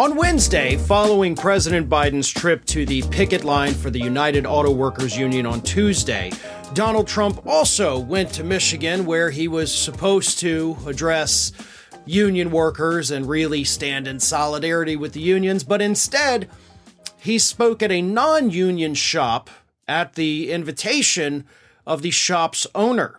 On Wednesday, following President Biden's trip to the picket line for the United Auto Workers Union on Tuesday, Donald Trump also went to Michigan where he was supposed to address union workers and really stand in solidarity with the unions, but instead, he spoke at a non union shop at the invitation of the shop's owner.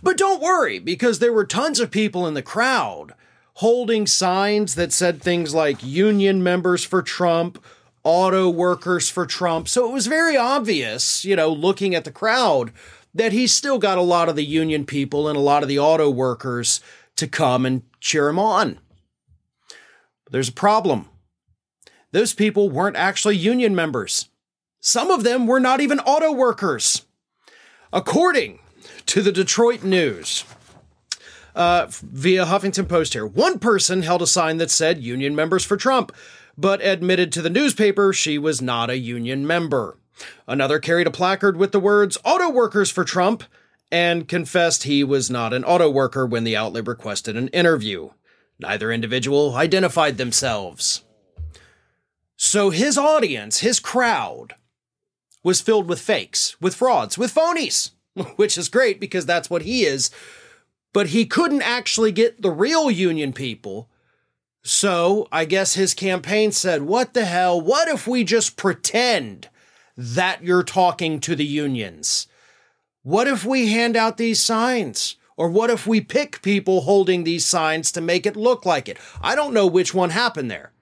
But don't worry, because there were tons of people in the crowd holding signs that said things like union members for Trump, auto workers for Trump. So it was very obvious, you know, looking at the crowd, that he's still got a lot of the union people and a lot of the auto workers to come and cheer him on. There's a problem. Those people weren't actually union members. Some of them were not even auto workers. According to the Detroit News, uh, via Huffington Post here. One person held a sign that said Union members for Trump, but admitted to the newspaper she was not a union member. Another carried a placard with the words Auto Workers for Trump and confessed he was not an auto worker when the outlet requested an interview. Neither individual identified themselves. So his audience, his crowd, was filled with fakes, with frauds, with phonies, which is great because that's what he is but he couldn't actually get the real union people. So I guess his campaign said, What the hell? What if we just pretend that you're talking to the unions? What if we hand out these signs? Or what if we pick people holding these signs to make it look like it? I don't know which one happened there.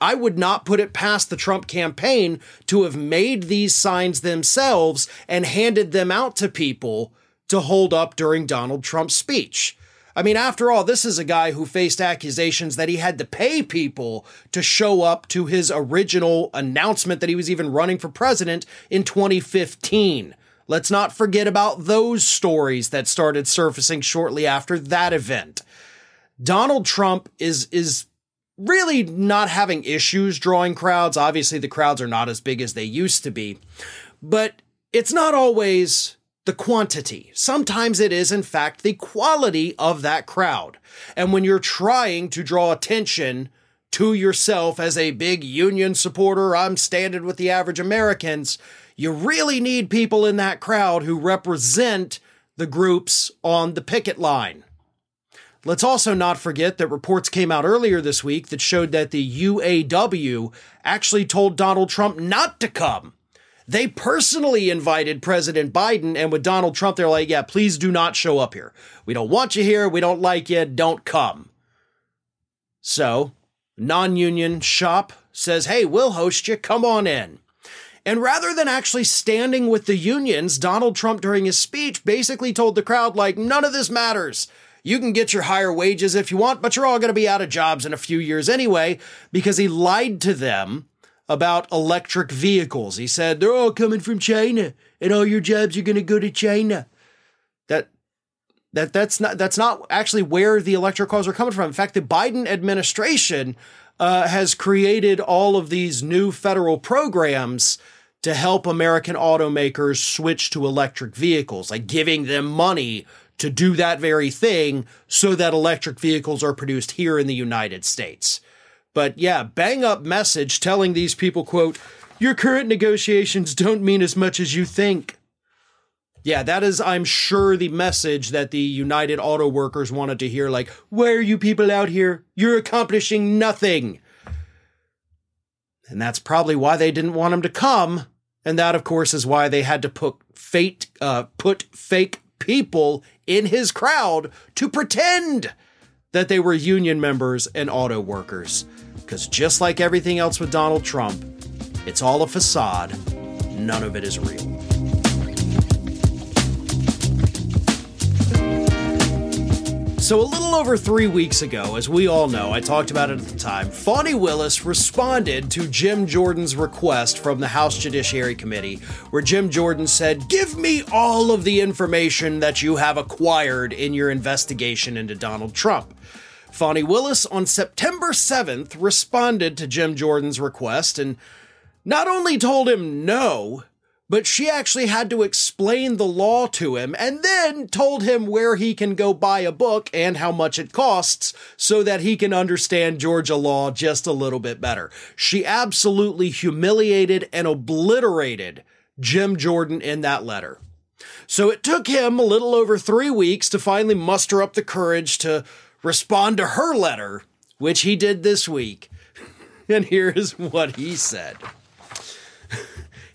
I would not put it past the Trump campaign to have made these signs themselves and handed them out to people to hold up during Donald Trump's speech. I mean, after all, this is a guy who faced accusations that he had to pay people to show up to his original announcement that he was even running for president in 2015. Let's not forget about those stories that started surfacing shortly after that event. Donald Trump is is really not having issues drawing crowds. Obviously, the crowds are not as big as they used to be, but it's not always the quantity. Sometimes it is, in fact, the quality of that crowd. And when you're trying to draw attention to yourself as a big union supporter, I'm standing with the average Americans, you really need people in that crowd who represent the groups on the picket line. Let's also not forget that reports came out earlier this week that showed that the UAW actually told Donald Trump not to come they personally invited President Biden, and with Donald Trump, they're like, yeah, please do not show up here. We don't want you here. We don't like you. Don't come. So, non union shop says, hey, we'll host you. Come on in. And rather than actually standing with the unions, Donald Trump during his speech basically told the crowd, like, none of this matters. You can get your higher wages if you want, but you're all going to be out of jobs in a few years anyway, because he lied to them about electric vehicles. He said they're all coming from China and all your jobs are going to go to China. That that that's not that's not actually where the electric cars are coming from. In fact, the Biden administration uh, has created all of these new federal programs to help American automakers switch to electric vehicles, like giving them money to do that very thing so that electric vehicles are produced here in the United States. But yeah, bang up message telling these people, quote, your current negotiations don't mean as much as you think. Yeah, that is, I'm sure, the message that the United Auto Workers wanted to hear. Like, why are you people out here? You're accomplishing nothing. And that's probably why they didn't want him to come. And that, of course, is why they had to put fate, uh, put fake people in his crowd to pretend that they were union members and auto workers. Because just like everything else with Donald Trump, it's all a facade. None of it is real. So, a little over three weeks ago, as we all know, I talked about it at the time, Fani Willis responded to Jim Jordan's request from the House Judiciary Committee, where Jim Jordan said, Give me all of the information that you have acquired in your investigation into Donald Trump. Fani Willis on September 7th responded to Jim Jordan's request and not only told him no, but she actually had to explain the law to him and then told him where he can go buy a book and how much it costs so that he can understand Georgia law just a little bit better. She absolutely humiliated and obliterated Jim Jordan in that letter. So it took him a little over three weeks to finally muster up the courage to respond to her letter, which he did this week. And here is what he said.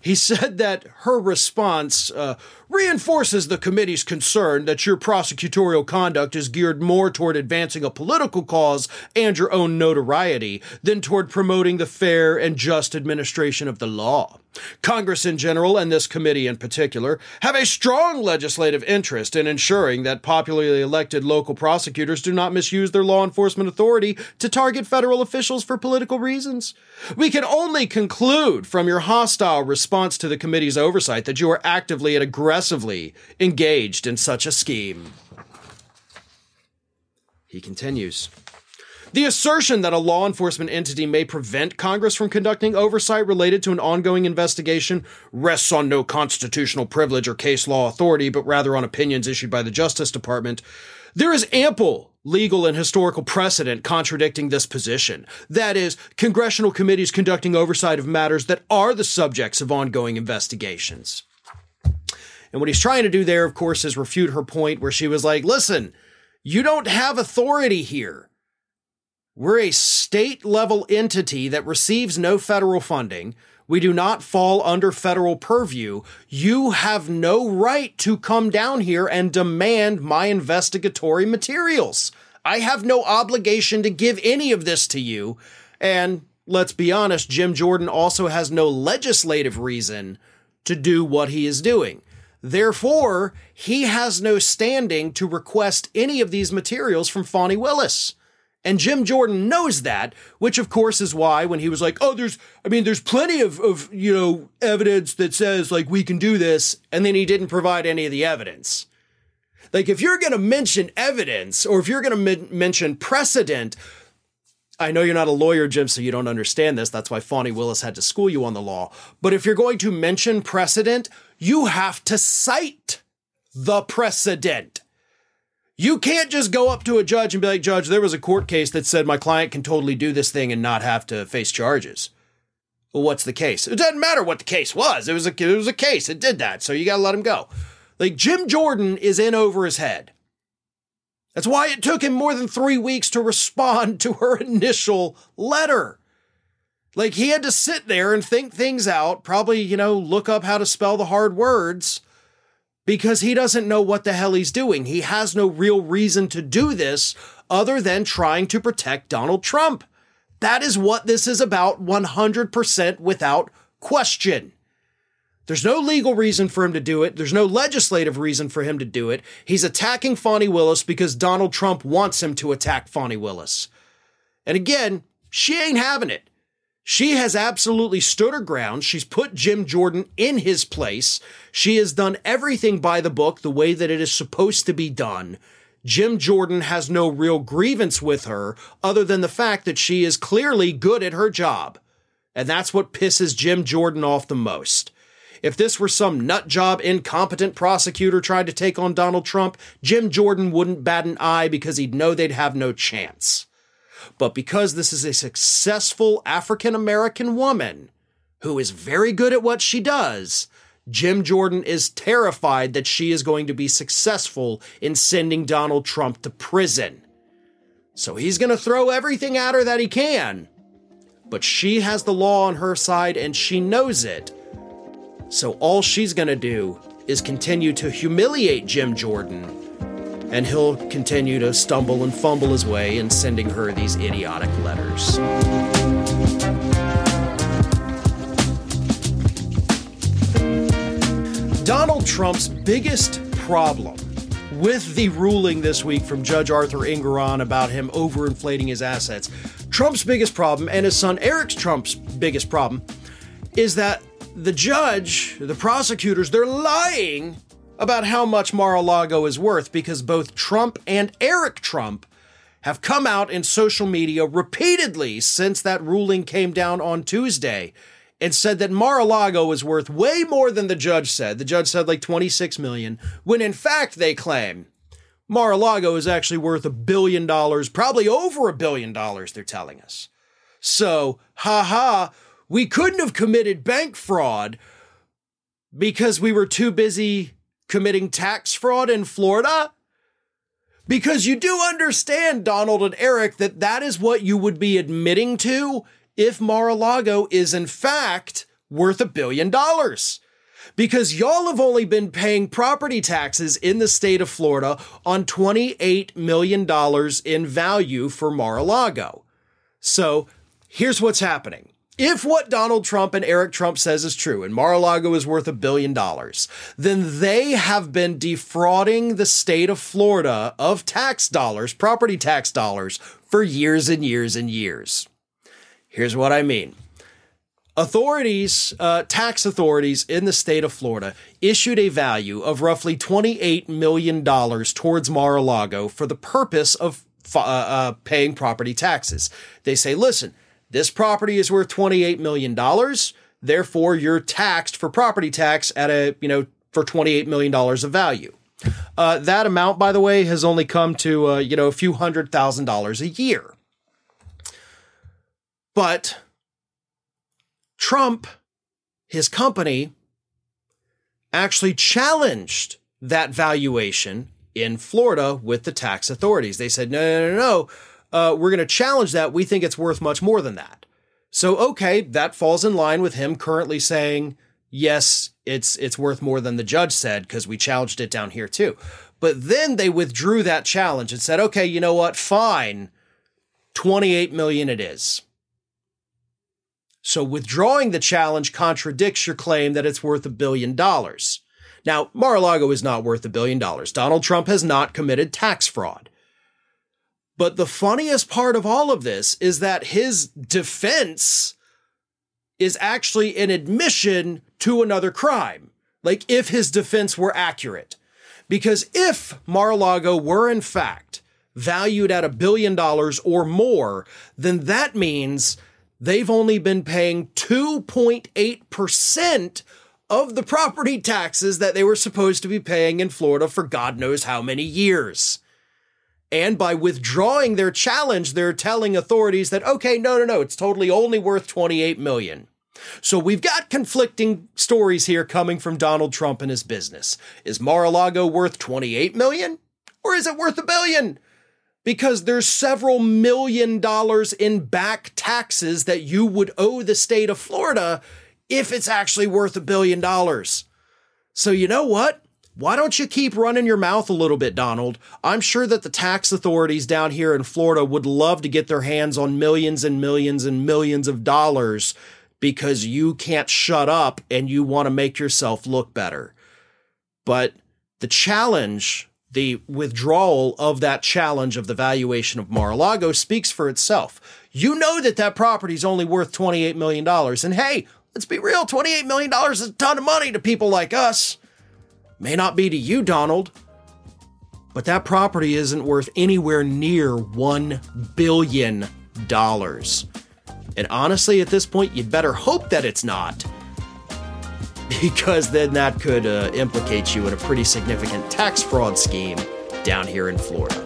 He said that her response uh, reinforces the committee's concern that your prosecutorial conduct is geared more toward advancing a political cause and your own notoriety than toward promoting the fair and just administration of the law. Congress in general, and this committee in particular, have a strong legislative interest in ensuring that popularly elected local prosecutors do not misuse their law enforcement authority to target federal officials for political reasons. We can only conclude from your hostile response to the committee's oversight that you are actively and aggressively engaged in such a scheme. He continues. The assertion that a law enforcement entity may prevent Congress from conducting oversight related to an ongoing investigation rests on no constitutional privilege or case law authority, but rather on opinions issued by the Justice Department. There is ample legal and historical precedent contradicting this position. That is, congressional committees conducting oversight of matters that are the subjects of ongoing investigations. And what he's trying to do there, of course, is refute her point where she was like, listen, you don't have authority here. We're a state level entity that receives no federal funding. We do not fall under federal purview. You have no right to come down here and demand my investigatory materials. I have no obligation to give any of this to you. And let's be honest, Jim Jordan also has no legislative reason to do what he is doing. Therefore, he has no standing to request any of these materials from Fani Willis. And Jim Jordan knows that, which of course is why when he was like, oh, there's, I mean, there's plenty of, of, you know, evidence that says like we can do this. And then he didn't provide any of the evidence. Like if you're going to mention evidence or if you're going to m- mention precedent, I know you're not a lawyer, Jim, so you don't understand this. That's why Fani Willis had to school you on the law. But if you're going to mention precedent, you have to cite the precedent. You can't just go up to a judge and be like, Judge, there was a court case that said my client can totally do this thing and not have to face charges. Well, what's the case? It doesn't matter what the case was. It was a it was a case. It did that, so you got to let him go. Like Jim Jordan is in over his head. That's why it took him more than three weeks to respond to her initial letter. Like he had to sit there and think things out, probably, you know, look up how to spell the hard words because he doesn't know what the hell he's doing. He has no real reason to do this other than trying to protect Donald Trump. That is what this is about 100% without question. There's no legal reason for him to do it. There's no legislative reason for him to do it. He's attacking Fani Willis because Donald Trump wants him to attack Fani Willis. And again, she ain't having it. She has absolutely stood her ground. She's put Jim Jordan in his place. She has done everything by the book the way that it is supposed to be done. Jim Jordan has no real grievance with her other than the fact that she is clearly good at her job. And that's what pisses Jim Jordan off the most. If this were some nut job, incompetent prosecutor trying to take on Donald Trump, Jim Jordan wouldn't bat an eye because he'd know they'd have no chance. But because this is a successful African American woman who is very good at what she does, Jim Jordan is terrified that she is going to be successful in sending Donald Trump to prison. So he's going to throw everything at her that he can. But she has the law on her side and she knows it. So all she's going to do is continue to humiliate Jim Jordan and he'll continue to stumble and fumble his way in sending her these idiotic letters. Donald Trump's biggest problem with the ruling this week from Judge Arthur Engoron about him overinflating his assets, Trump's biggest problem and his son Eric Trump's biggest problem is that the judge, the prosecutors, they're lying about how much Mar-a-Lago is worth because both Trump and Eric Trump have come out in social media repeatedly since that ruling came down on Tuesday and said that Mar-a-Lago was worth way more than the judge said. The judge said like 26 million, when in fact they claim Mar-a-Lago is actually worth a billion dollars, probably over a billion dollars, they're telling us. So, haha, we couldn't have committed bank fraud because we were too busy committing tax fraud in Florida? Because you do understand, Donald and Eric, that that is what you would be admitting to if Mar a Lago is in fact worth a billion dollars. Because y'all have only been paying property taxes in the state of Florida on $28 million in value for Mar a Lago. So here's what's happening. If what Donald Trump and Eric Trump says is true and Mar-a-Lago is worth a billion dollars, then they have been defrauding the state of Florida of tax dollars, property tax dollars, for years and years and years. Here's what I mean. Authorities, uh, tax authorities in the state of Florida issued a value of roughly $28 million towards Mar-a-Lago for the purpose of uh, uh, paying property taxes. They say, listen, this property is worth $28 million. Therefore, you're taxed for property tax at a, you know, for $28 million of value. Uh, that amount, by the way, has only come to, uh, you know, a few hundred thousand dollars a year. But Trump, his company, actually challenged that valuation in Florida with the tax authorities. They said, no, no, no, no. Uh, we're going to challenge that. We think it's worth much more than that. So, okay, that falls in line with him currently saying, yes, it's it's worth more than the judge said because we challenged it down here too. But then they withdrew that challenge and said, okay, you know what? Fine. 28 million it is. So withdrawing the challenge contradicts your claim that it's worth a billion dollars. Now, Mar-a-Lago is not worth a billion dollars. Donald Trump has not committed tax fraud. But the funniest part of all of this is that his defense is actually an admission to another crime. Like if his defense were accurate. Because if Mar-a-Lago were in fact valued at a billion dollars or more, then that means they've only been paying 2.8% of the property taxes that they were supposed to be paying in Florida for God knows how many years. And by withdrawing their challenge, they're telling authorities that, okay, no, no, no, it's totally only worth 28 million. So we've got conflicting stories here coming from Donald Trump and his business. Is Mar-a-Lago worth 28 million? Or is it worth a billion? because there's several million dollars in back taxes that you would owe the state of Florida if it's actually worth a billion dollars. So, you know what? Why don't you keep running your mouth a little bit, Donald? I'm sure that the tax authorities down here in Florida would love to get their hands on millions and millions and millions of dollars because you can't shut up and you want to make yourself look better. But the challenge the withdrawal of that challenge of the valuation of Mar-a-Lago speaks for itself. You know that that property is only worth $28 million. And hey, let's be real, $28 million is a ton of money to people like us. May not be to you, Donald, but that property isn't worth anywhere near $1 billion. And honestly, at this point, you'd better hope that it's not because then that could uh, implicate you in a pretty significant tax fraud scheme down here in Florida.